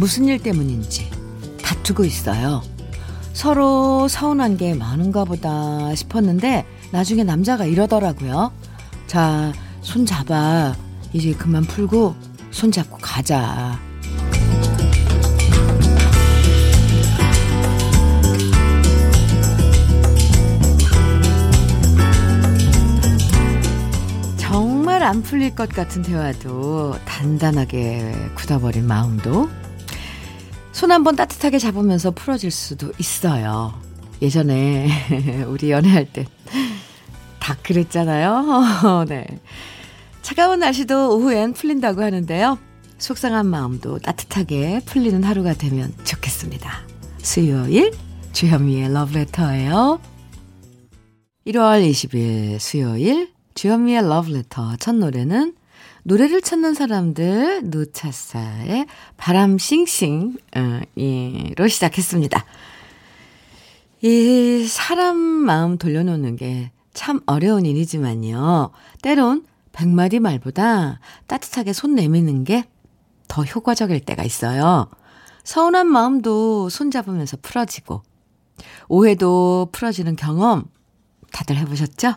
무슨 일 때문인지 다투고 있어요. 서로 서운한 게 많은가 보다 싶었는데 나중에 남자가 이러더라고요. 자, 손 잡아. 이제 그만 풀고 손 잡고 가자. 정말 안 풀릴 것 같은 대화도 단단하게 굳어버린 마음도 손 한번 따뜻하게 잡으면서 풀어질 수도 있어요. 예전에 우리 연애할 때 다 그랬잖아요. 네. 차가운 날씨도 오후엔 풀린다고 하는데요. 속상한 마음도 따뜻하게 풀리는 하루가 되면 좋겠습니다. 수요일 주현미의 러브레터예요. 1월 20일 수요일 주현미의 러브레터 첫 노래는 노래를 찾는 사람들 노차사의 바람 싱싱 어, 로 시작했습니다. 이 사람 마음 돌려놓는 게 참 어려운 일이지만요. 때론 백마디 말보다 따뜻하게 손 내미는 게 더 효과적일 때가 있어요. 서운한 마음도 손잡으면서 풀어지고, 오해도 풀어지는 경험 다들 해보셨죠?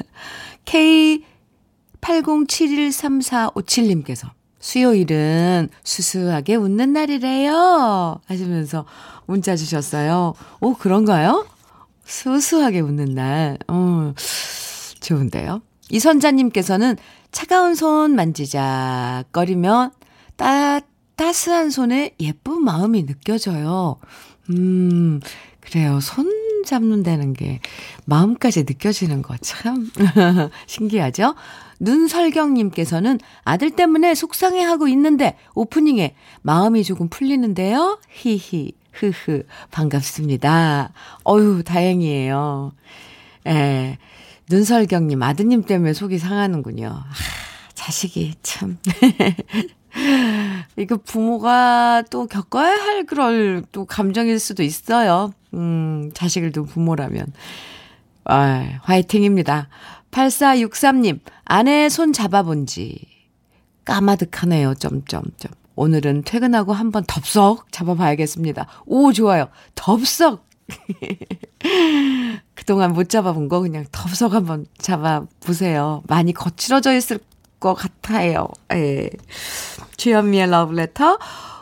K80713457님께서 수요일은 수수하게 웃는 날이래요. 하시면서 문자 주셨어요. 오, 그런가요? 수수하게 웃는 날. 어, 좋은데요? 이선자님께서는 차가운 손 만지작거리면 따, 따스한 손에 예쁜 마음이 느껴져요. 음, 그래요. 손 잡는다는 게 마음까지 느껴지는 거 참 신기하죠? 눈설경님께서는 아들 때문에 속상해하고 있는데 오프닝에 마음이 조금 풀리는데요. 히히, 흐흐, 반갑습니다. 어유 다행이에요. 예. 눈설경님, 아드님 때문에 속이 상하는군요. 하, 자식이 참. 이거 부모가 또 겪어야 할 그럴 또 감정일 수도 있어요. 음, 자식을 둔 부모라면. 아, 화이팅입니다. 8463님, 아내 손 잡아본 지 까마득하네요. 점점점. 오늘은 퇴근하고 한번 덥석 잡아봐야겠습니다. 오, 좋아요. 덥석. 그동안 못 잡아본 거 그냥 덥석 한번 잡아보세요. 많이 거칠어져 있을 것 같아요. 예. 주현미의 러브레터.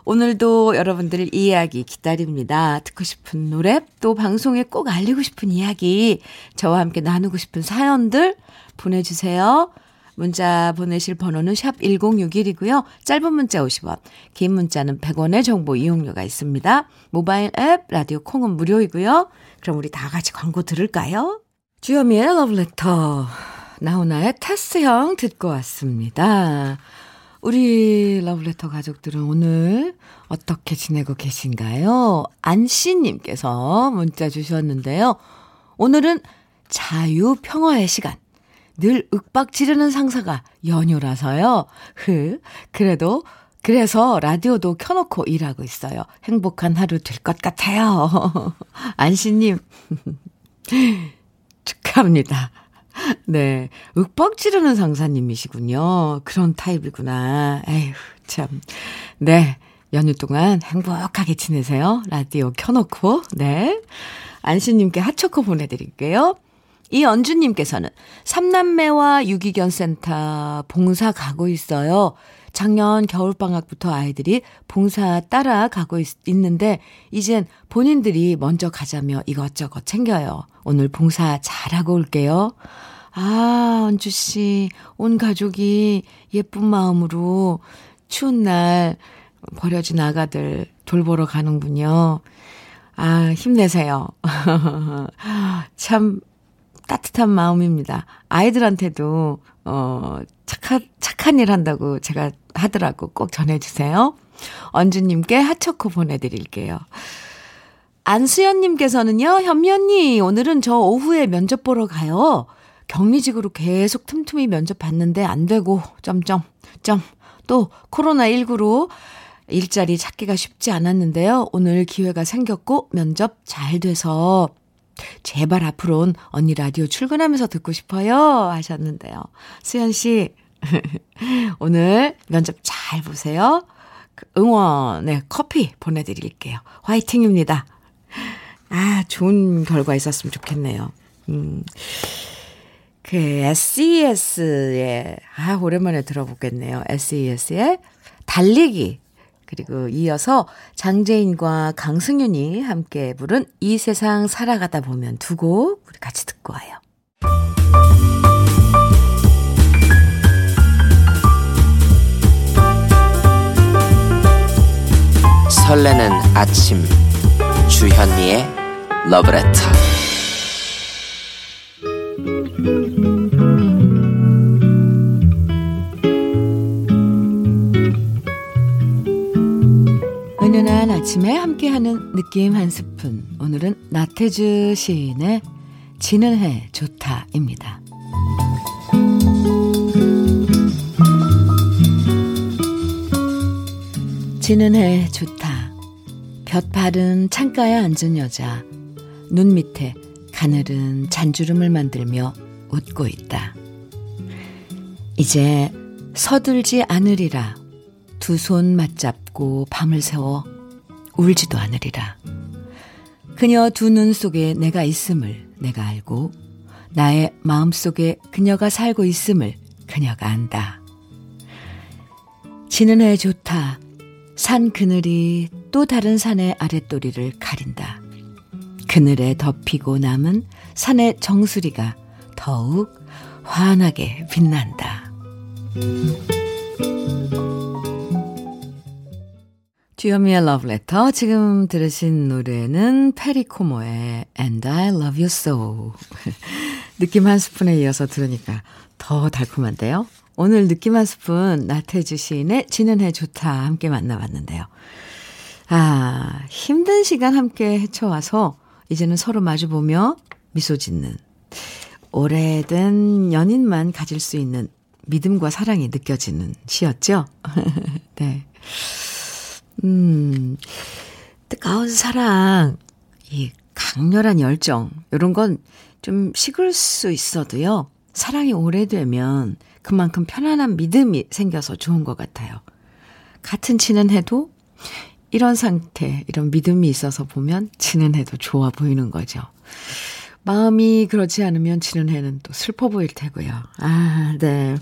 오늘도 여러분들 이야기 기다립니다. 듣고 싶은 노래, 또 방송에 꼭 알리고 싶은 이야기, 저와 함께 나누고 싶은 사연들 보내주세요. 문자 보내실 번호는 샵 1061이고요. 짧은 문자 50원, 긴 문자는 100원의 정보 이용료가 있습니다. 모바일 앱, 라디오 콩은 무료이고요. 그럼 우리 다 같이 광고 들을까요? 주여미의 러브레터, 나훈아의 테스형 듣고 왔습니다. 우리 러브레터 가족들은 오늘 어떻게 지내고 계신가요? 안씨님께서 문자 주셨는데요. 오늘은 자유 평화의 시간. 늘 윽박 지르는 상사가 연휴라서요. 흐, 그래도, 그래서 라디오도 켜놓고 일하고 있어요. 행복한 하루 될 것 같아요. 안씨님, 축하합니다. 네. 윽박 지르는 상사님이시군요. 그런 타입이구나. 에휴, 참. 네. 연휴 동안 행복하게 지내세요. 라디오 켜놓고. 네. 안씨님께 핫초코 보내드릴게요. 이언주님께서는 삼남매와 유기견 센터 봉사 가고 있어요. 작년 겨울방학부터 아이들이 봉사 따라 가고 있, 있는데, 이젠 본인들이 먼저 가자며 이것저것 챙겨요. 오늘 봉사 잘하고 올게요. 아, 언주씨, 온 가족이 예쁜 마음으로 추운 날 버려진 아가들 돌보러 가는군요. 아, 힘내세요. 참 따뜻한 마음입니다. 아이들한테도, 어, 착한, 착한 일 한다고 제가 하더라고. 꼭 전해주세요. 언주님께 핫초코 보내드릴게요. 안수연님께서는요, 현미 언니, 오늘은 저 오후에 면접 보러 가요. 격리직으로 계속 틈틈이 면접 봤는데 안 되고, 점점, 점. 또, 코로나19로 일자리 찾기가 쉽지 않았는데요. 오늘 기회가 생겼고, 면접 잘 돼서 제발 앞으로는 언니 라디오 출근하면서 듣고 싶어요. 하셨는데요. 수연 씨, 오늘 면접 잘 보세요. 응원의 커피 보내드릴게요. 화이팅입니다. 아, 좋은 결과 있었으면 좋겠네요. 음. 그 SES의, 아, 오랜만에 들어보겠네요. SES의 달리기. 그리고 이어서 장재인과 강승윤이 함께 부른 이 세상 살아가다 보면 두 곡 우리 같이 듣고 와요. 설레는 아침 주현미의 러브레터 은은한 아침에 함께하는 느낌 한 스푼 오늘은 나태주 시인의 지는 해 좋다입니다. 지는 해 좋다. 볕 바른 창가에 앉은 여자. 눈 밑에 가늘은 잔주름을 만들며 웃고 있다. 이제 서들지 않으리라. 두 손 맞잡고 밤을 새워 울지도 않으리라. 그녀 두 눈 속에 내가 있음을 내가 알고 나의 마음 속에 그녀가 살고 있음을 그녀가 안다. 지는 해 좋다. 산 그늘이 또 다른 산의 아랫도리를 가린다. 그늘에 덮이고 남은 산의 정수리가 더욱 환하게 빛난다. 주현미의 러브레터 지금 들으신 노래는 페리코모의 And I Love You So 느낌 한 스푼에 이어서 들으니까 더 달콤한데요. 오늘 느낌 한 스푼 나태주 시인의 지는 해 좋다 함께 만나봤는데요. 아, 힘든 시간 함께 헤쳐와서 이제는 서로 마주보며 미소 짓는 오래된 연인만 가질 수 있는 믿음과 사랑이 느껴지는 시였죠? 네. 음, 뜨거운 사랑, 이 강렬한 열정, 이런 건 좀 식을 수 있어도요, 사랑이 오래되면 그만큼 편안한 믿음이 생겨서 좋은 것 같아요. 같은 치는 해도 이런 상태, 이런 믿음이 있어서 보면 치는 해도 좋아 보이는 거죠. 마음이 그렇지 않으면 치는 해는 또 슬퍼 보일 테고요. 아, 네.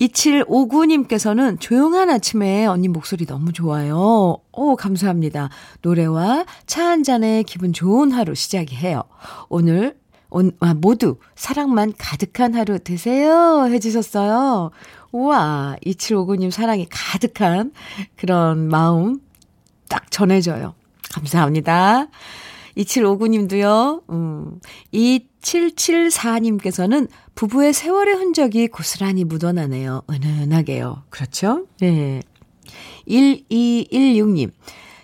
2759님께서는 조용한 아침에 언니 목소리 너무 좋아요. 오, 감사합니다. 노래와 차 한 잔에 기분 좋은 하루 시작이 해요. 오늘 온, 아, 모두 사랑만 가득한 하루 되세요. 해주셨어요. 우와, 2759님 사랑이 가득한 그런 마음 딱 전해져요. 감사합니다. 2759님도요, 음, 2774님께서는 부부의 세월의 흔적이 고스란히 묻어나네요. 은은하게요. 그렇죠? 네. 1216님,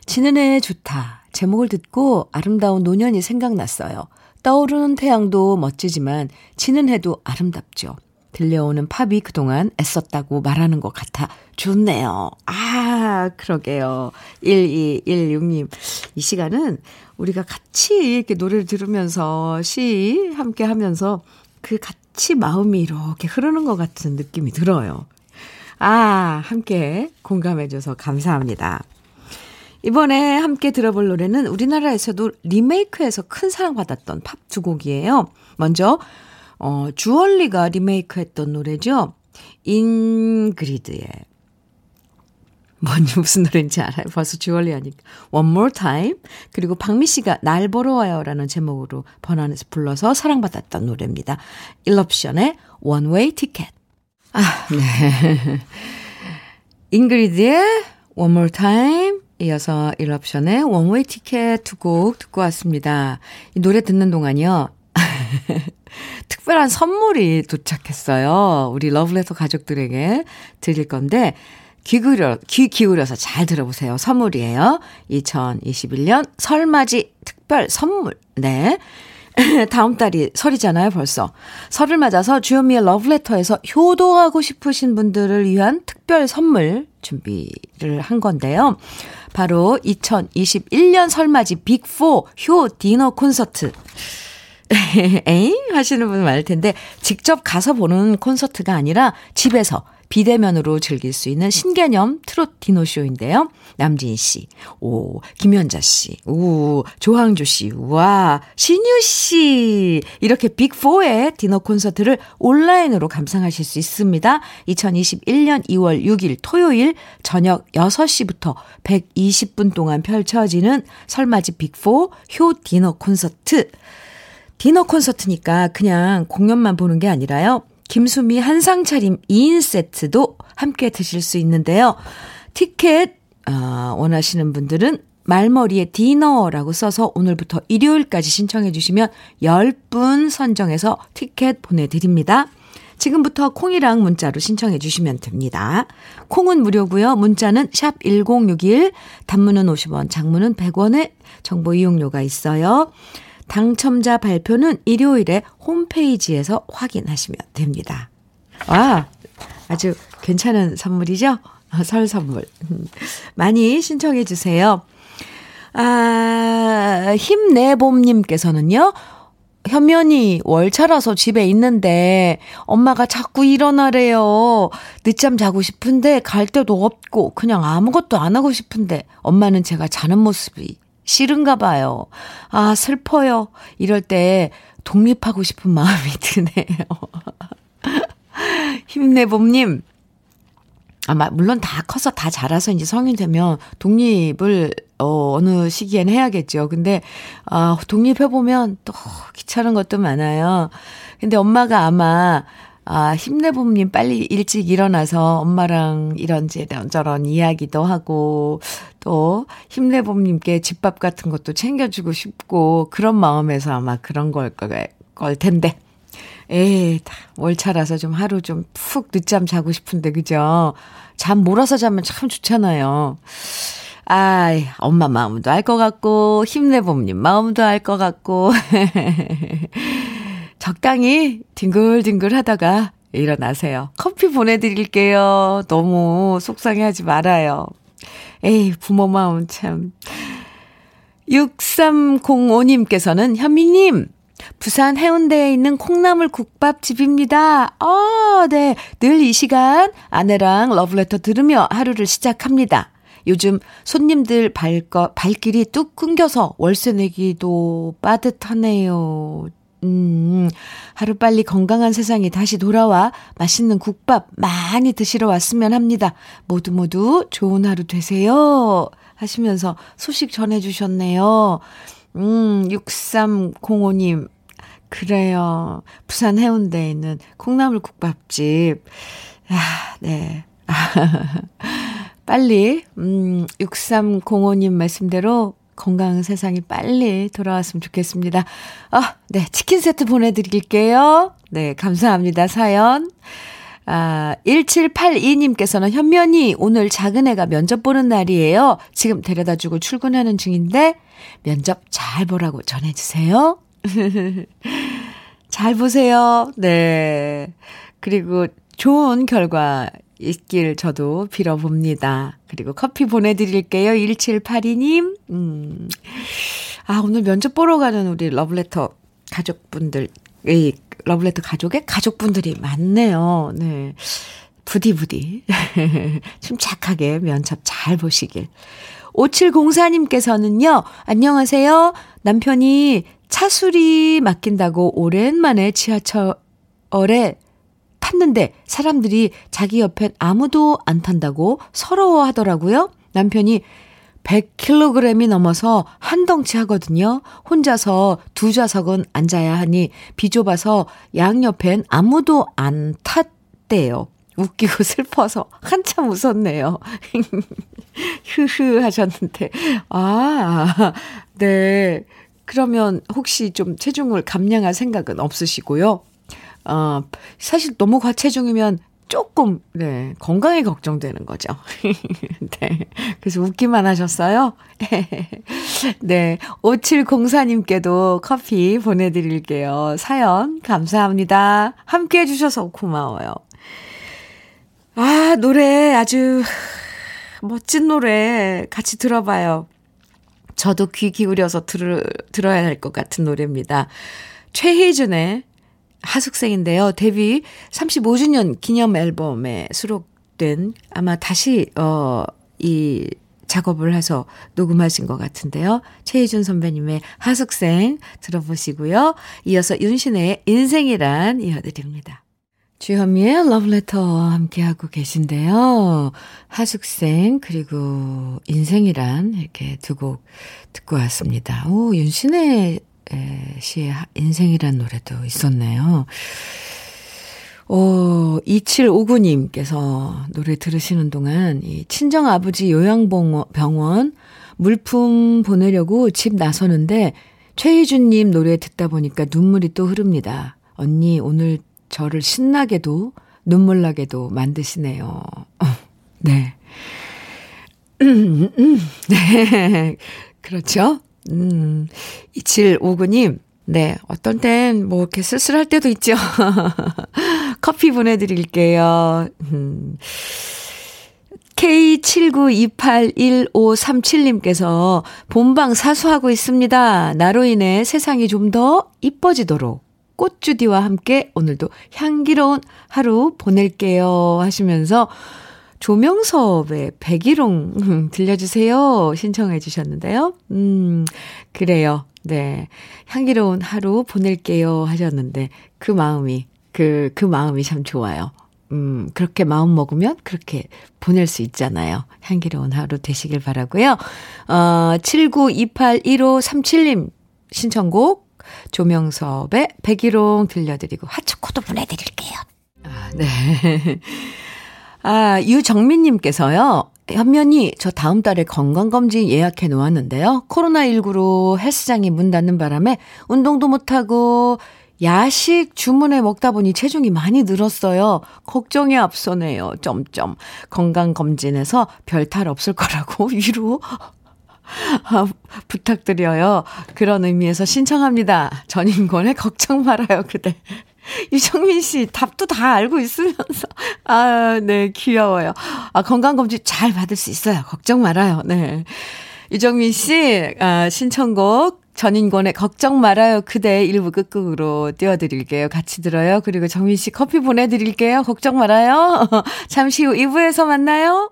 지는 해 좋다. 제목을 듣고 아름다운 노년이 생각났어요. 떠오르는 태양도 멋지지만 지는 해도 아름답죠. 들려오는 팝이 그동안 애썼다고 말하는 것 같아 좋네요. 아, 그러게요. 1216님. 이 시간은 우리가 같이 이렇게 노래를 들으면서 시 함께 하면서 그 같이 마음이 이렇게 흐르는 것 같은 느낌이 들어요. 아, 함께 공감해줘서 감사합니다. 이번에 함께 들어볼 노래는 우리나라에서도 리메이크해서 큰 사랑받았던 팝 두 곡이에요. 먼저, 어, 주얼리가 리메이크했던 노래죠. 인그리드의 뭔지 무슨 노래인지 알아요. 벌써 주얼리 하니까. One More Time. 그리고 박미 씨가 날 보러 와요라는 제목으로 번안해서 불러서 사랑받았던 노래입니다. 일럽션의 One Way Ticket. 아, 네. 인그리드의 One More Time. 이어서 일럽션의 One Way Ticket 두 곡 듣고 왔습니다. 이 노래 듣는 동안요. 특별한 선물이 도착했어요. 우리 러브레터 가족들에게 드릴 건데, 귀 기울여, 귀 기울여서 잘 들어보세요. 선물이에요. 2021년 설맞이 특별 선물. 네. 다음 달이 설이잖아요, 벌써. 설을 맞아서 주현미의 러브레터에서 효도하고 싶으신 분들을 위한 특별 선물 준비를 한 건데요. 바로 2021년 설맞이 빅4 효 디너 콘서트. 에잉? 하시는 분 많을 텐데, 직접 가서 보는 콘서트가 아니라 집에서 비대면으로 즐길 수 있는 신개념 트롯 디노쇼인데요. 남진 씨, 오, 김현자 씨, 오, 조항조 씨, 와, 신유 씨. 이렇게 빅4의 디너 콘서트를 온라인으로 감상하실 수 있습니다. 2021년 2월 6일 토요일 저녁 6시부터 120분 동안 펼쳐지는 설맞이 빅4 효 디너 콘서트. 디너 콘서트니까 그냥 공연만 보는 게 아니라요. 김수미 한상 차림 2인 세트도 함께 드실 수 있는데요. 티켓 어, 원하시는 분들은 말머리에 디너라고 써서 오늘부터 일요일까지 신청해 주시면 10분 선정해서 티켓 보내드립니다. 지금부터 콩이랑 문자로 신청해 주시면 됩니다. 콩은 무료고요. 문자는 샵 1061, 단문은 50원, 장문은 100원의 정보 이용료가 있어요. 당첨자 발표는 일요일에 홈페이지에서 확인하시면 됩니다. 와, 아주 괜찮은 선물이죠? 설 선물. 많이 신청해 주세요. 아, 힘내봄님께서는요, 현면이 월차라서 집에 있는데 엄마가 자꾸 일어나래요. 늦잠 자고 싶은데 갈 데도 없고 그냥 아무것도 안 하고 싶은데 엄마는 제가 자는 모습이 싫은가 봐요. 아, 슬퍼요. 이럴 때 독립하고 싶은 마음이 드네요. 힘내봄님. 아마, 물론 다 커서 다 자라서 이제 성인 되면 독립을, 어, 어느 시기엔 해야겠죠. 근데, 아, 독립해보면 또 귀찮은 것도 많아요. 근데 엄마가 아마, 아, 힘내봄님 빨리 일찍 일어나서 엄마랑 이런저런 저런 이야기도 하고, 또 힘내봄님께 집밥 같은 것도 챙겨주고 싶고, 그런 마음에서 아마 그런 걸, 걸 텐데. 에이, 월차라서 좀 하루 좀 푹 늦잠 자고 싶은데, 그죠? 잠 몰아서 자면 참 좋잖아요. 아이, 엄마 마음도 알 것 같고, 힘내봄님 마음도 알 것 같고. 적당히 뒹굴뒹굴 하다가 일어나세요. 커피 보내드릴게요. 너무 속상해 하지 말아요. 에이, 부모 마음 참. 6305님께서는 현미님, 부산 해운대에 있는 콩나물 국밥집입니다. 어, 네. 늘 이 시간 아내랑 러브레터 들으며 하루를 시작합니다. 요즘 손님들 발거, 발길이 뚝 끊겨서 월세 내기도 빠듯하네요. 음, 하루빨리 건강한 세상이 다시 돌아와 맛있는 국밥 많이 드시러 왔으면 합니다. 모두 모두 좋은 하루 되세요. 하시면서 소식 전해주셨네요. 음, 6305님. 그래요. 부산 해운대에 있는 콩나물 국밥집. 아, 네. 빨리, 음, 6305님 말씀대로 건강한 세상이 빨리 돌아왔으면 좋겠습니다. 아, 네. 치킨 세트 보내드릴게요. 네. 감사합니다. 사연. 아, 1782님께서는 현면이 오늘 작은 애가 면접 보는 날이에요. 지금 데려다 주고 출근하는 중인데 면접 잘 보라고 전해주세요. 잘 보세요. 네. 그리고 좋은 결과 있길 저도 빌어봅니다. 그리고 커피 보내드릴게요. 1782님. 음. 아, 오늘 면접 보러 가는 우리 러블레터 가족분들, 이 러블레터 가족의 가족분들이 많네요. 네. 부디부디. 침착하게 면접 잘 보시길. 5704님께서는요, 안녕하세요. 남편이 차수리 맡긴다고 오랜만에 지하철에 탔는데 사람들이 자기 옆엔 아무도 안 탄다고 서러워 하더라고요. 남편이 100kg이 넘어서 한 덩치 하거든요. 혼자서 두 좌석은 앉아야 하니 비좁아서 양옆엔 아무도 안 탔대요. 웃기고 슬퍼서 한참 웃었네요. 흐흐 하셨는데. 아, 네. 그러면 혹시 좀 체중을 감량할 생각은 없으시고요? 어, 사실 너무 과체중이면 조금, 네, 건강이 걱정되는 거죠. 네. 그래서 웃기만 하셨어요? 네. 5704님께도 커피 보내드릴게요. 사연, 감사합니다. 함께 해주셔서 고마워요. 아, 노래 아주 멋진 노래 같이 들어봐요. 저도 귀 기울여서 들, 들어야 할 것 같은 노래입니다. 최희준의 하숙생인데요. 데뷔 35주년 기념 앨범에 수록된 아마 다시 어 이 작업을 해서 녹음하신 것 같은데요. 최희준 선배님의 하숙생 들어보시고요. 이어서 윤신의 인생이란 이어드립니다. 주현미의 러브레터 함께하고 계신데요. 하숙생, 그리고 인생이란 이렇게 두 곡 듣고 왔습니다. 오, 윤신의 씨의 인생이란 노래도 있었네요. 어, 2759님께서 노래 들으시는 동안 이 친정 아버지 요양병원 물품 보내려고 집 나서는데 최희준님 노래 듣다 보니까 눈물이 또 흐릅니다. 언니, 오늘 저를 신나게도 눈물나게도 만드시네요. 네. 네. 그렇죠. 음, 2759님, 네, 어떤 땐 뭐 이렇게 쓸쓸할 때도 있죠. 커피 보내드릴게요. 음. K79281537님께서 본방 사수하고 있습니다. 나로 인해 세상이 좀 더 이뻐지도록 꽃주디와 함께 오늘도 향기로운 하루 보낼게요 하시면서 조명섭의 백일홍 들려주세요 신청해 주셨는데요. 음, 그래요. 네. 향기로운 하루 보낼게요 하셨는데 그 마음이 그, 그 마음이 참 좋아요. 음, 그렇게 마음 먹으면 그렇게 보낼 수 있잖아요. 향기로운 하루 되시길 바라고요. 어, 79281537님 신청곡 조명섭의 백일홍 들려드리고 하초코도 보내드릴게요. 아, 네. 아, 유정민님께서요. 현면이 저 다음 달에 건강검진 예약해 놓았는데요. 코로나19로 헬스장이 문 닫는 바람에 운동도 못하고 야식 주문해 먹다 보니 체중이 많이 늘었어요. 걱정이 앞서네요. 점점. 건강검진에서 별 탈 없을 거라고 위로 아, 부탁드려요. 그런 의미에서 신청합니다. 전인권의 걱정 말아요, 그대. 유정민 씨, 답도 다 알고 있으면서. 아, 네, 귀여워요. 아, 건강 검진 잘 받을 수 있어요. 걱정 말아요. 네. 유정민 씨, 아, 신청곡 전인권의 걱정 말아요. 그대 일부 끝곡으로 띄워드릴게요. 같이 들어요. 그리고 정민 씨 커피 보내드릴게요. 걱정 말아요. 잠시 후 2부에서 만나요.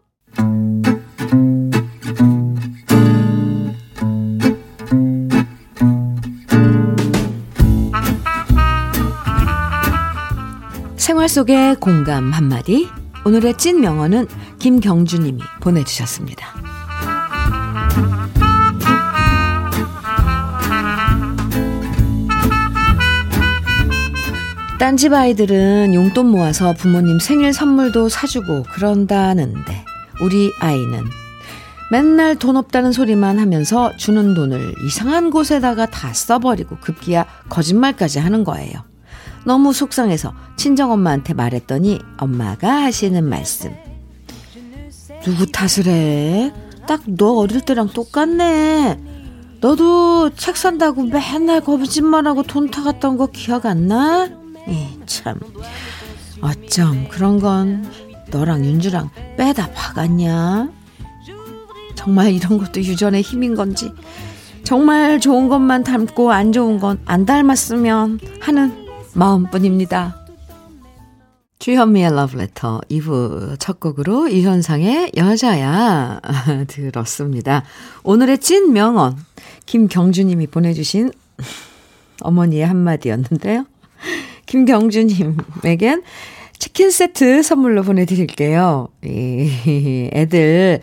속의 공감 한마디. 오늘의 찐 명언은 김경주님이 보내주셨습니다. 딴집 아이들은 용돈 모아서 부모님 생일 선물도 사주고 그런다는데 우리 아이는 맨날 돈 없다는 소리만 하면서 주는 돈을 이상한 곳에다가 다 써버리고 급기야 거짓말까지 하는 거예요. 너무 속상해서 친정엄마한테 말했더니 엄마가 하시는 말씀. 누구 탓을 해? 딱 너 어릴 때랑 똑같네. 너도 책 산다고 맨날 거짓말하고 돈 타갔던 거 기억 안 나? 이 참. 어쩜 그런 건 너랑 윤주랑 빼다 박았냐? 정말 이런 것도 유전의 힘인 건지 정말 좋은 것만 닮고 안 좋은 건 안 닮았으면 하는 마음뿐입니다. 주현미의 러브레터 2부 첫 곡으로 이현상의 여자야 들었습니다. 오늘의 찐 명언 김경주님이 보내주신 어머니의 한마디였는데요. 김경주님에겐 치킨 세트 선물로 보내드릴게요. 이 애들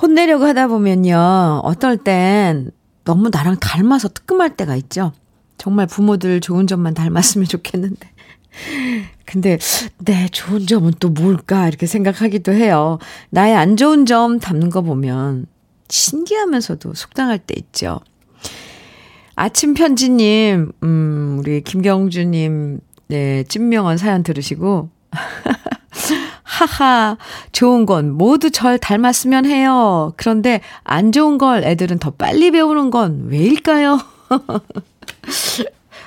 혼내려고 하다 보면요. 어떨 땐 너무 나랑 닮아서 뜨끔할 때가 있죠. 정말 부모들 좋은 점만 닮았으면 좋겠는데. 근데 내 좋은 점은 또 뭘까 이렇게 생각하기도 해요. 나의 안 좋은 점 담는 거 보면 신기하면서도 속상할 때 있죠. 아침 편지님, 음, 우리 김경주님, 네, 찐명언 사연 들으시고, 하하, 좋은 건 모두 절 닮았으면 해요. 그런데 안 좋은 걸 애들은 더 빨리 배우는 건 왜일까요?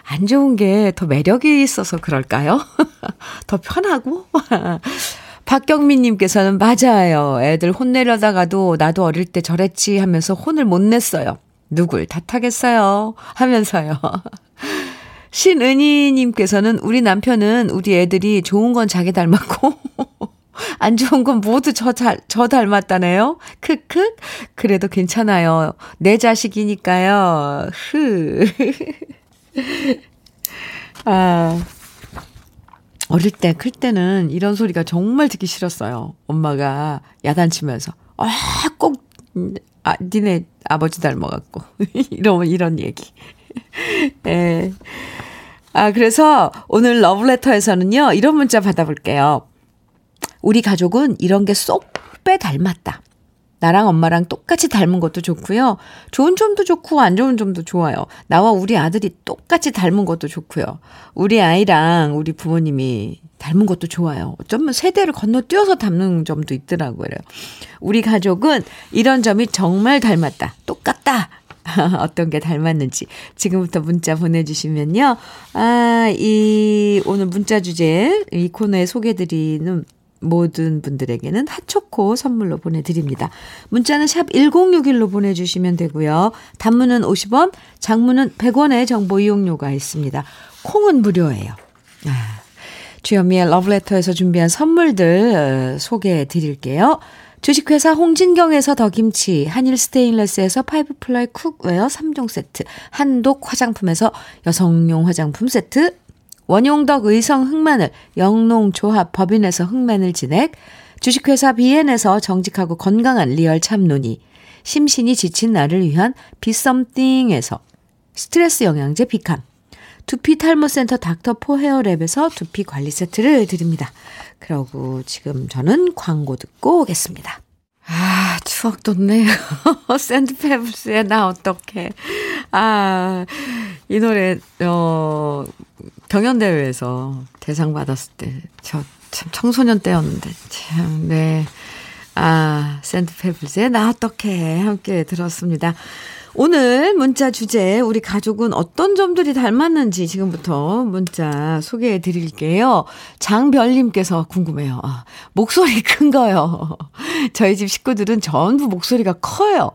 안 좋은 게 더 매력이 있어서 그럴까요? 더 편하고? 박경민님께서는 맞아요. 애들 혼내려다가도 나도 어릴 때 저랬지 하면서 혼을 못 냈어요. 누굴 탓하겠어요? 하면서요. 신은희님께서는 우리 남편은 우리 애들이 좋은 건 자기 닮았고, 안 좋은 건 모두 저, 잘, 저 닮았다네요. 크크. 그래도 괜찮아요. 내 자식이니까요. 흐. 아. 어릴 때, 클 때는 이런 소리가 정말 듣기 싫었어요. 엄마가 야단치면서. 아, 꼭, 아, 니네 아버지 닮아갖고. 이런, 이런 얘기. 예. 아, 그래서 오늘 러브레터에서는요, 이런 문자 받아볼게요. 우리 가족은 이런 게 쏙 빼 닮았다. 나랑 엄마랑 똑같이 닮은 것도 좋고요. 좋은 점도 좋고 안 좋은 점도 좋아요. 나와 우리 아들이 똑같이 닮은 것도 좋고요. 우리 아이랑 우리 부모님이 닮은 것도 좋아요. 어쩌면 세대를 건너뛰어서 닮는 점도 있더라고요. 우리 가족은 이런 점이 정말 닮았다. 똑같다. 어떤 게 닮았는지 지금부터 문자 보내주시면요. 아, 이 오늘 문자 주제 이 코너에 소개드리는 모든 분들에게는 핫초코 선물로 보내드립니다. 문자는 샵 1061로 보내주시면 되고요. 단문은 50원, 장문은 100원의 정보 이용료가 있습니다. 콩은 무료예요. 아, 주현미의 러브레터에서 준비한 선물들 어, 소개해 드릴게요. 주식회사 홍진경에서 더김치, 한일 스테인레스에서 five ply cookware 3종 세트, 한독 화장품에서 여성용 화장품 세트, 원용덕 의성 흑마늘, 영농조합 법인에서 흑마늘 진액, 주식회사 비엔에서 정직하고 건강한 리얼 참노니, 심신이 지친 나를 위한 비썸띵에서 스트레스 영양제 비캄, 두피 탈모센터 닥터포 헤어랩에서 두피 관리 세트를 드립니다. 그러고 지금 저는 광고 듣고 오겠습니다. 아, 추억 돋네요. 샌드페블스의 나 어떡해. 아, 이 노래, 어, 경연대회에서 대상 받았을 때, 저 참 청소년 때였는데, 참, 네. 아, 샌드페블스의 나 어떡해. 함께 들었습니다. 오늘 문자 주제, 우리 가족은 어떤 점들이 닮았는지 지금부터 문자 소개해 드릴게요. 장별님께서 궁금해요. 아, 목소리 큰 거요. 저희 집 식구들은 전부 목소리가 커요.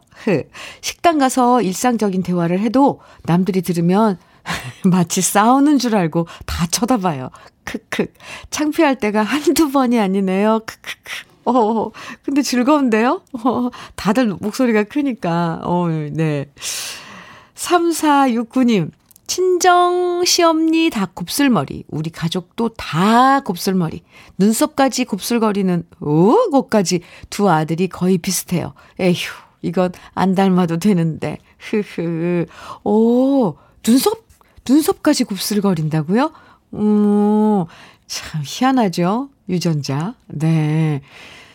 식당 가서 일상적인 대화를 해도 남들이 들으면 마치 싸우는 줄 알고 다 쳐다봐요. 크크. 창피할 때가 한두 번이 아니네요. 크크크. 어, 근데 즐거운데요? 어, 다들 목소리가 크니까. 어, 네. 3469님. 친정 시엄니 다 곱슬머리. 우리 가족도 다 곱슬머리. 눈썹까지 곱슬거리는 오, 것까지 두 아들이 거의 비슷해요. 에휴, 이건 안 닮아도 되는데. 흐흐. 오, 눈썹 눈썹까지 곱슬거린다고요? 음, 참 희한하죠? 유전자. 네.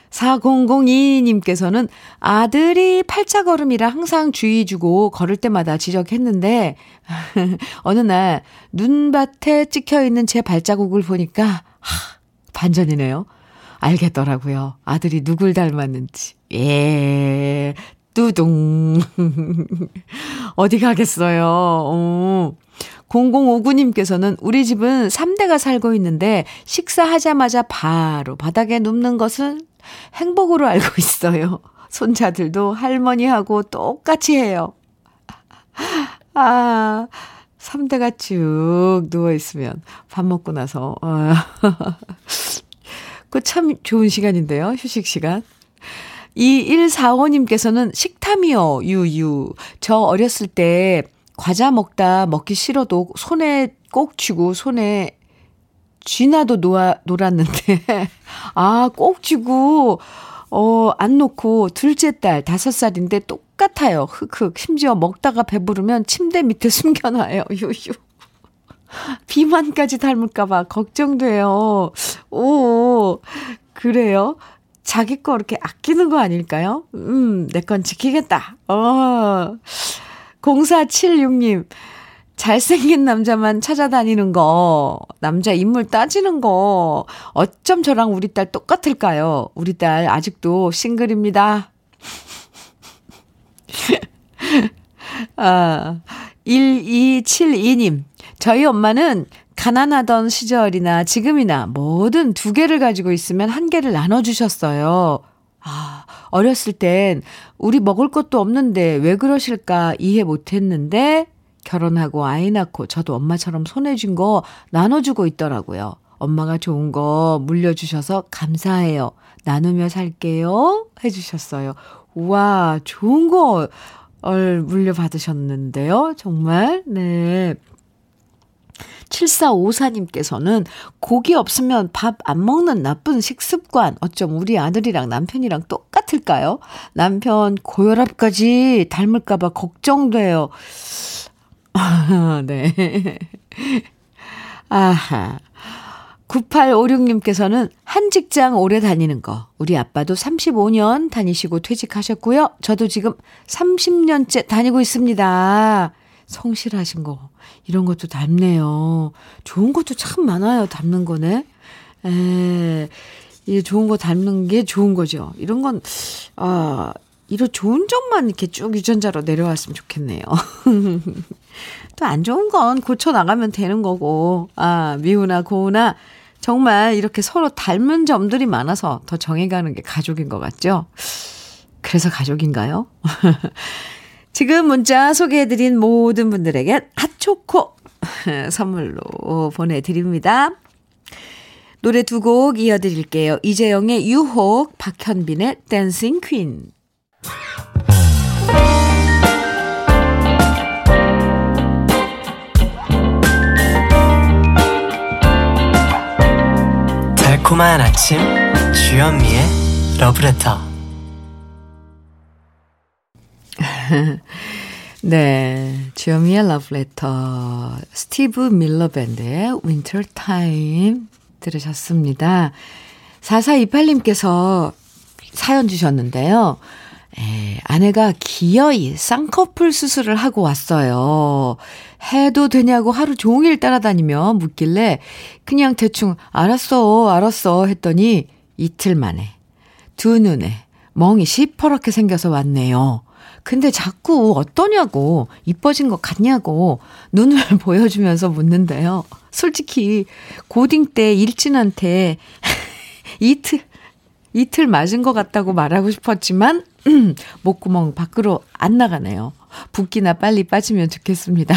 4002님께서는 아들이 팔자걸음이라 항상 주의 주고 걸을 때마다 지적했는데, 어느 날 눈밭에 찍혀 있는 제 발자국을 보니까, 하, 반전이네요. 알겠더라고요. 아들이 누굴 닮았는지. 예, 뚜둥. 어디 가겠어요. 어. 0059님께서는 우리 집은 3대가 살고 있는데 식사하자마자 바로 바닥에 눕는 것은 행복으로 알고 있어요. 손자들도 할머니하고 똑같이 해요. 아, 3대가 쭉 누워있으면 밥 먹고 나서. 어. 그참 좋은 시간인데요. 휴식 시간. 2145님께서는 식탐이요, 유유. 저 어렸을 때 과자 먹다 먹기 싫어도 손에 꼭 쥐고 손에 쥐나도 놓아, 놀았는데, 아, 꼭 쥐고, 어, 안 놓고 둘째 딸 다섯 살인데 똑같아요. 흑흑. 심지어 먹다가 배부르면 침대 밑에 숨겨놔요. 유유. 비만까지 닮을까봐 걱정돼요. 오, 그래요? 자기 거 이렇게 아끼는 거 아닐까요? 음, 내 건 지키겠다. 어. 0476님, 잘생긴 남자만 찾아다니는 거, 남자 인물 따지는 거, 어쩜 저랑 우리 딸 똑같을까요? 우리 딸 아직도 싱글입니다. 아, 1272님, 저희 엄마는 가난하던 시절이나 지금이나 뭐든 두 개를 가지고 있으면 한 개를 나눠주셨어요. 아, 어렸을 땐 우리 먹을 것도 없는데 왜 그러실까 이해 못 했는데 결혼하고 아이 낳고 저도 엄마처럼 손해준 거 나눠주고 있더라고요. 엄마가 좋은 거 물려주셔서 감사해요. 나누며 살게요. 해주셨어요. 우와, 좋은 거 물려받으셨는데요. 정말. 네. 7454님께서는 고기 없으면 밥 안 먹는 나쁜 식습관. 어쩜 우리 아들이랑 남편이랑 똑같을까요? 남편 고혈압까지 닮을까봐 걱정돼요. 네. 아하. 9856님께서는 한 직장 오래 다니는 거. 우리 아빠도 35년 다니시고 퇴직하셨고요. 저도 지금 30년째 다니고 있습니다. 성실하신 거. 이런 것도 닮네요. 좋은 것도 참 많아요. 닮는 거네. 에, 이 좋은 거 닮는 게 좋은 거죠. 이런 건, 아, 이런 좋은 점만 이렇게 쭉 유전자로 내려왔으면 좋겠네요. 또 안 좋은 건 고쳐 나가면 되는 거고, 아, 미우나 고우나 정말 이렇게 서로 닮은 점들이 많아서 더 정해가는 게 가족인 것 같죠? 그래서 가족인가요? 지금 문자 소개해드린 모든 분들에게 핫초코 선물로 보내드립니다. 노래 두 곡 이어드릴게요. 이재영의 유혹, 박현빈의 댄싱 퀸. 달콤한 아침 주현미의 러브레터 네, 주현미의 러브레터 스티브 밀러 밴드의 Winter Time 들으셨습니다. 4428님께서 사연 주셨는데요. 에, 아내가 기어이 쌍꺼풀 수술을 하고 왔어요. 해도 되냐고 하루 종일 따라다니며 묻길래 그냥 대충 알았어, 알았어 했더니 이틀 만에 두 눈에 멍이 시퍼렇게 생겨서 왔네요. 근데 자꾸 어떠냐고, 이뻐진 것 같냐고 눈을 보여주면서 묻는데요. 솔직히 고딩 때 일진한테 이틀, 이틀 맞은 것 같다고 말하고 싶었지만, 목구멍 밖으로 안 나가네요. 붓기나 빨리 빠지면 좋겠습니다.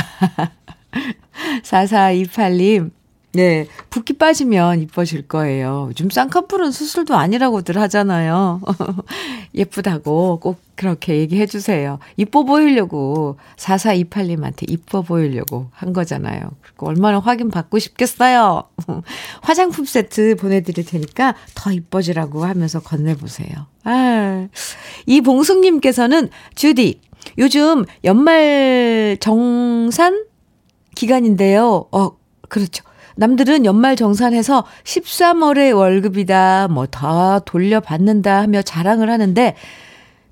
4428님, 네, 붓기 빠지면 이뻐질 거예요. 요즘 쌍꺼풀은 수술도 아니라고들 하잖아요. 예쁘다고 꼭 그렇게 얘기해 주세요. 이뻐 보이려고 4428님한테 이뻐 보이려고 한 거잖아요. 그리고 얼마나 확인 받고 싶겠어요. 화장품 세트 보내드릴 테니까 더 이뻐지라고 하면서 건네보세요. 아, 이 봉숙님께서는 주디, 요즘 연말 정산 기간인데요. 어, 그렇죠. 남들은 연말 정산해서 13월에 월급이다, 뭐 다 돌려받는다 하며 자랑을 하는데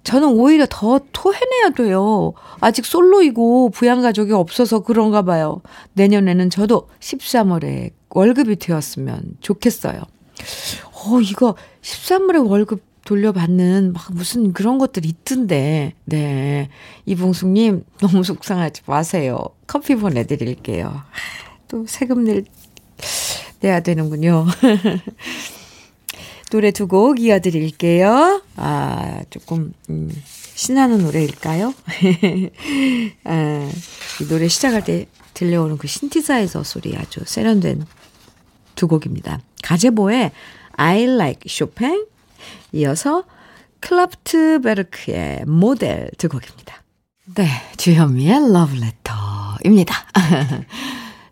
저는 오히려 더 토해내야 돼요. 아직 솔로이고 부양가족이 없어서 그런가 봐요. 내년에는 저도 13월에 월급이 되었으면 좋겠어요. 어, 이거 13월에 월급 돌려받는 막 무슨 그런 것들이 있던데. 네. 이봉숙님, 너무 속상하지 마세요. 커피 보내드릴게요. 또 세금 낼 내야 되는군요. 노래 두 곡 이어드릴게요. 아, 조금, 음, 신나는 노래일까요? 아, 이 노래 시작할 때 들려오는 그 신티사이저 소리 아주 세련된 두 곡입니다. 가제보의 I like Chopin, 이어서 클라프트 베르크의 모델 두 곡입니다. 네, 주현미의 러브레터입니다.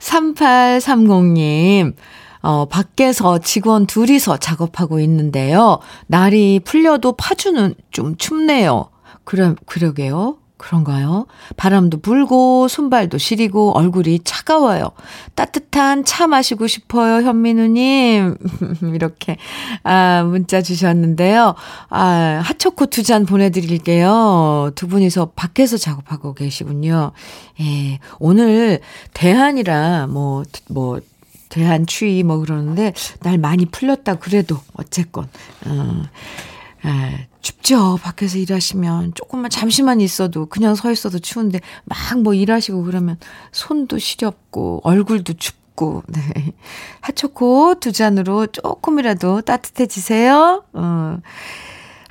3830님, 어, 밖에서 직원 둘이서 작업하고 있는데요. 날이 풀려도 파주는 좀 춥네요. 그래, 그러게요. 그런가요? 바람도 불고, 손발도 시리고, 얼굴이 차가워요. 따뜻한 차 마시고 싶어요, 현민우님. 이렇게, 아, 문자 주셨는데요. 아, 핫초코 두 잔 보내드릴게요. 두 분이서 밖에서 작업하고 계시군요. 예, 오늘 대한이라, 뭐, 뭐, 대한 추위 뭐 그러는데, 날 많이 풀렸다 그래도, 어쨌건, 어, 아, 춥죠. 밖에서 일하시면 조금만 잠시만 있어도 그냥 서 있어도 추운데 막 뭐 일하시고 그러면 손도 시렵고 얼굴도 춥고 네. 핫초코 두 잔으로 조금이라도 따뜻해지세요. 어.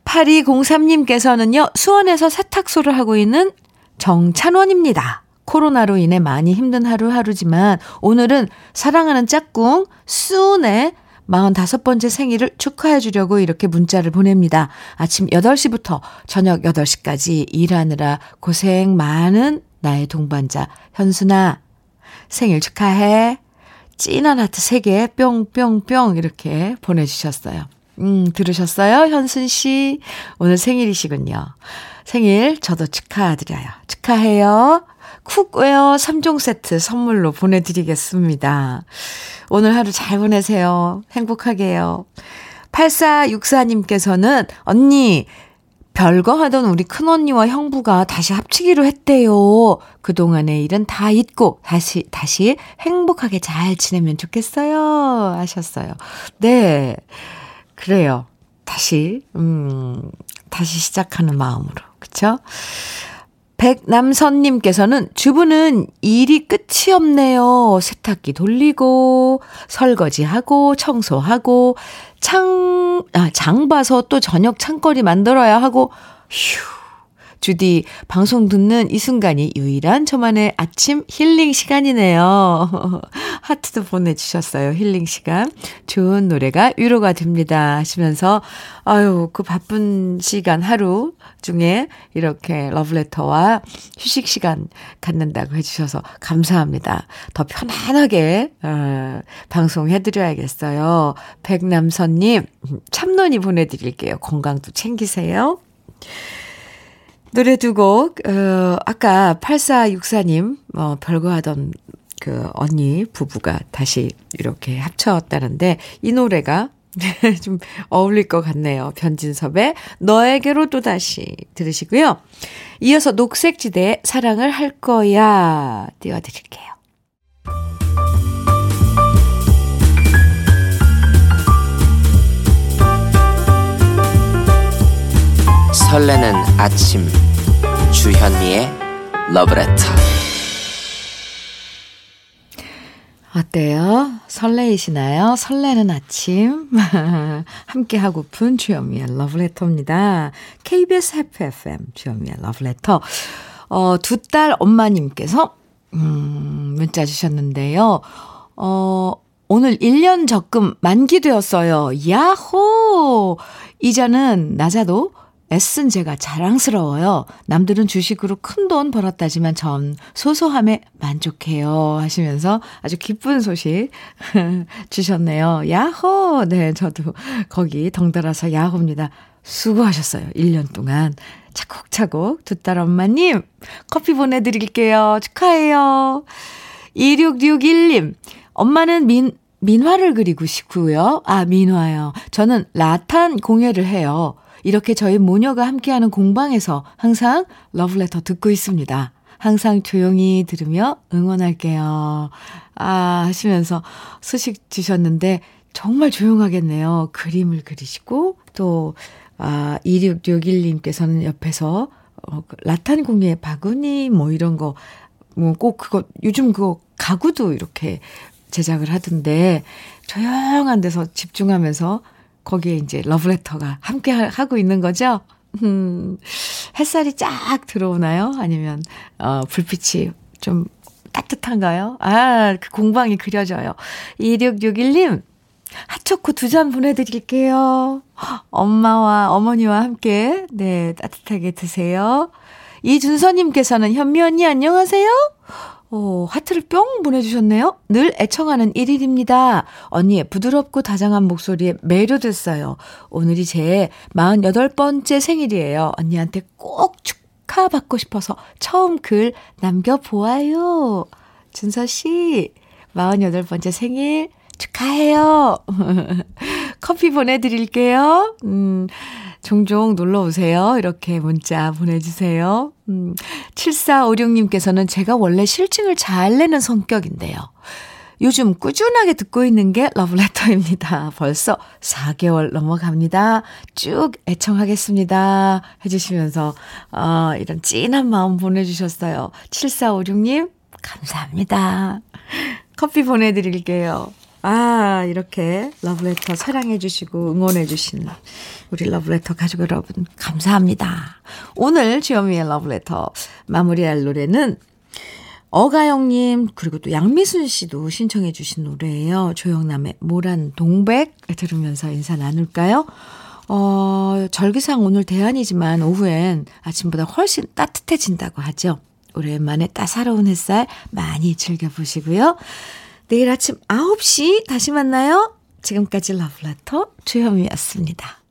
8203님께서는요. 수원에서 세탁소를 하고 있는 정찬원입니다. 코로나로 인해 많이 힘든 하루하루지만 오늘은 사랑하는 짝꿍 수은의 45번째 생일을 축하해 주려고 이렇게 문자를 보냅니다. 아침 8시부터 저녁 8시까지 일하느라 고생 많은 나의 동반자 현순아 생일 축하해. 찐한 하트 3개 뿅뿅뿅 이렇게 보내주셨어요. 음, 들으셨어요? 현순 씨. 오늘 생일이시군요. 생일 저도 축하드려요. 축하해요. cookware 3종 세트 선물로 보내드리겠습니다. 오늘 하루 잘 보내세요. 행복하게요. 8464님께서는 언니 별거 하던 우리 큰언니와 형부가 다시 합치기로 했대요. 그동안의 일은 다 잊고 다시, 다시 행복하게 잘 지내면 좋겠어요. 하셨어요. 네. 그래요. 다시, 음, 다시 시작하는 마음으로. 그쵸? 백남선님께서는 주부는 일이 끝이 없네요. 세탁기 돌리고, 설거지하고, 청소하고, 창, 아, 장 봐서 또 저녁 창거리 만들어야 하고, 휴. 주디, 방송 듣는 이 순간이 유일한 저만의 아침 힐링 시간이네요. 하트도 보내주셨어요. 힐링 시간. 좋은 노래가 위로가 됩니다. 하시면서, 아유, 그 바쁜 시간 하루 중에 이렇게 러브레터와 휴식 시간 갖는다고 해주셔서 감사합니다. 더 편안하게, 어, 방송해드려야겠어요. 백남선님, 참론이 보내드릴게요. 건강도 챙기세요. 노래 두 곡, 어, 아까 8464님, 어, 별거 하던 그 언니 부부가 다시 이렇게 합쳤다는데, 이 노래가 좀 어울릴 것 같네요. 변진섭의 너에게로 또다시 들으시고요. 이어서 녹색지대의 사랑을 할 거야 띄워드릴게요. 설레는 아침 주현미의 러브레터 어때요? 설레이시나요? 설레는 아침. 함께하고픈 주현미의 러브레터입니다. KBS FFM 주현미의 러브레터. 어, 두 딸 엄마님께서, 음, 문자 주셨는데요. 어, 오늘 1년 적금 만기되었어요. 야호! 이자는 낮아도 애쓴 제가 자랑스러워요. 남들은 주식으로 큰 돈 벌었다지만 전 소소함에 만족해요. 하시면서 아주 기쁜 소식 주셨네요. 야호! 네, 저도 거기 덩달아서 야호입니다. 수고하셨어요. 1년 동안. 차곡차곡 두 딸 엄마님 커피 보내드릴게요. 축하해요. 2661님, 엄마는 민, 민화를 그리고 싶고요. 아, 민화요. 저는 라탄 공예를 해요. 이렇게 저희 모녀가 함께하는 공방에서 항상 러브레터 듣고 있습니다. 항상 조용히 들으며 응원할게요. 아, 하시면서 소식 주셨는데 정말 조용하겠네요. 그림을 그리시고 또 아, 2661님께서는 옆에서 어, 그 라탄 공예 바구니 뭐 이런 거 뭐 꼭 그거 요즘 그거 가구도 이렇게 제작을 하던데 조용한 데서 집중하면서 거기에 이제 러브레터가 함께 하고 있는 거죠? 음, 햇살이 쫙 들어오나요? 아니면, 어, 불빛이 좀 따뜻한가요? 아, 그 공방이 그려져요. 2661님, 핫초코 두 잔 보내드릴게요. 엄마와 어머니와 함께, 네, 따뜻하게 드세요. 이준서님께서는 현미 언니 안녕하세요? 오, 하트를 뿅 보내주셨네요. 늘 애청하는 1일입니다. 언니의 부드럽고 다정한 목소리에 매료됐어요. 오늘이 제 48번째 생일이에요. 언니한테 꼭 축하받고 싶어서 처음 글 남겨보아요. 준서씨, 48번째 생일 축하해요. 커피 보내드릴게요. 음, 종종 놀러 오세요. 이렇게 문자 보내주세요. 음, 7456님께서는 제가 원래 실증을 잘 내는 성격인데요. 요즘 꾸준하게 듣고 있는 게 러브레터입니다. 벌써 4개월 넘어갑니다. 쭉 애청하겠습니다. 해주시면서, 어, 이런 찐한 마음 보내주셨어요. 7456님, 감사합니다. 커피 보내드릴게요. 아, 이렇게 러브레터 사랑해주시고 응원해주신 우리 러브레터 가족 여러분, 감사합니다. 오늘 주현미의 러브레터 마무리할 노래는, 어가영님, 그리고 또 양미순 씨도 신청해 주신 노래예요. 조영남의 모란 동백 들으면서 인사 나눌까요? 어, 절기상 오늘 대안이지만 오후엔 아침보다 훨씬 따뜻해진다고 하죠. 오랜만에 따사로운 햇살 많이 즐겨보시고요. 내일 아침 9시 다시 만나요. 지금까지 러브레터 주현미였습니다.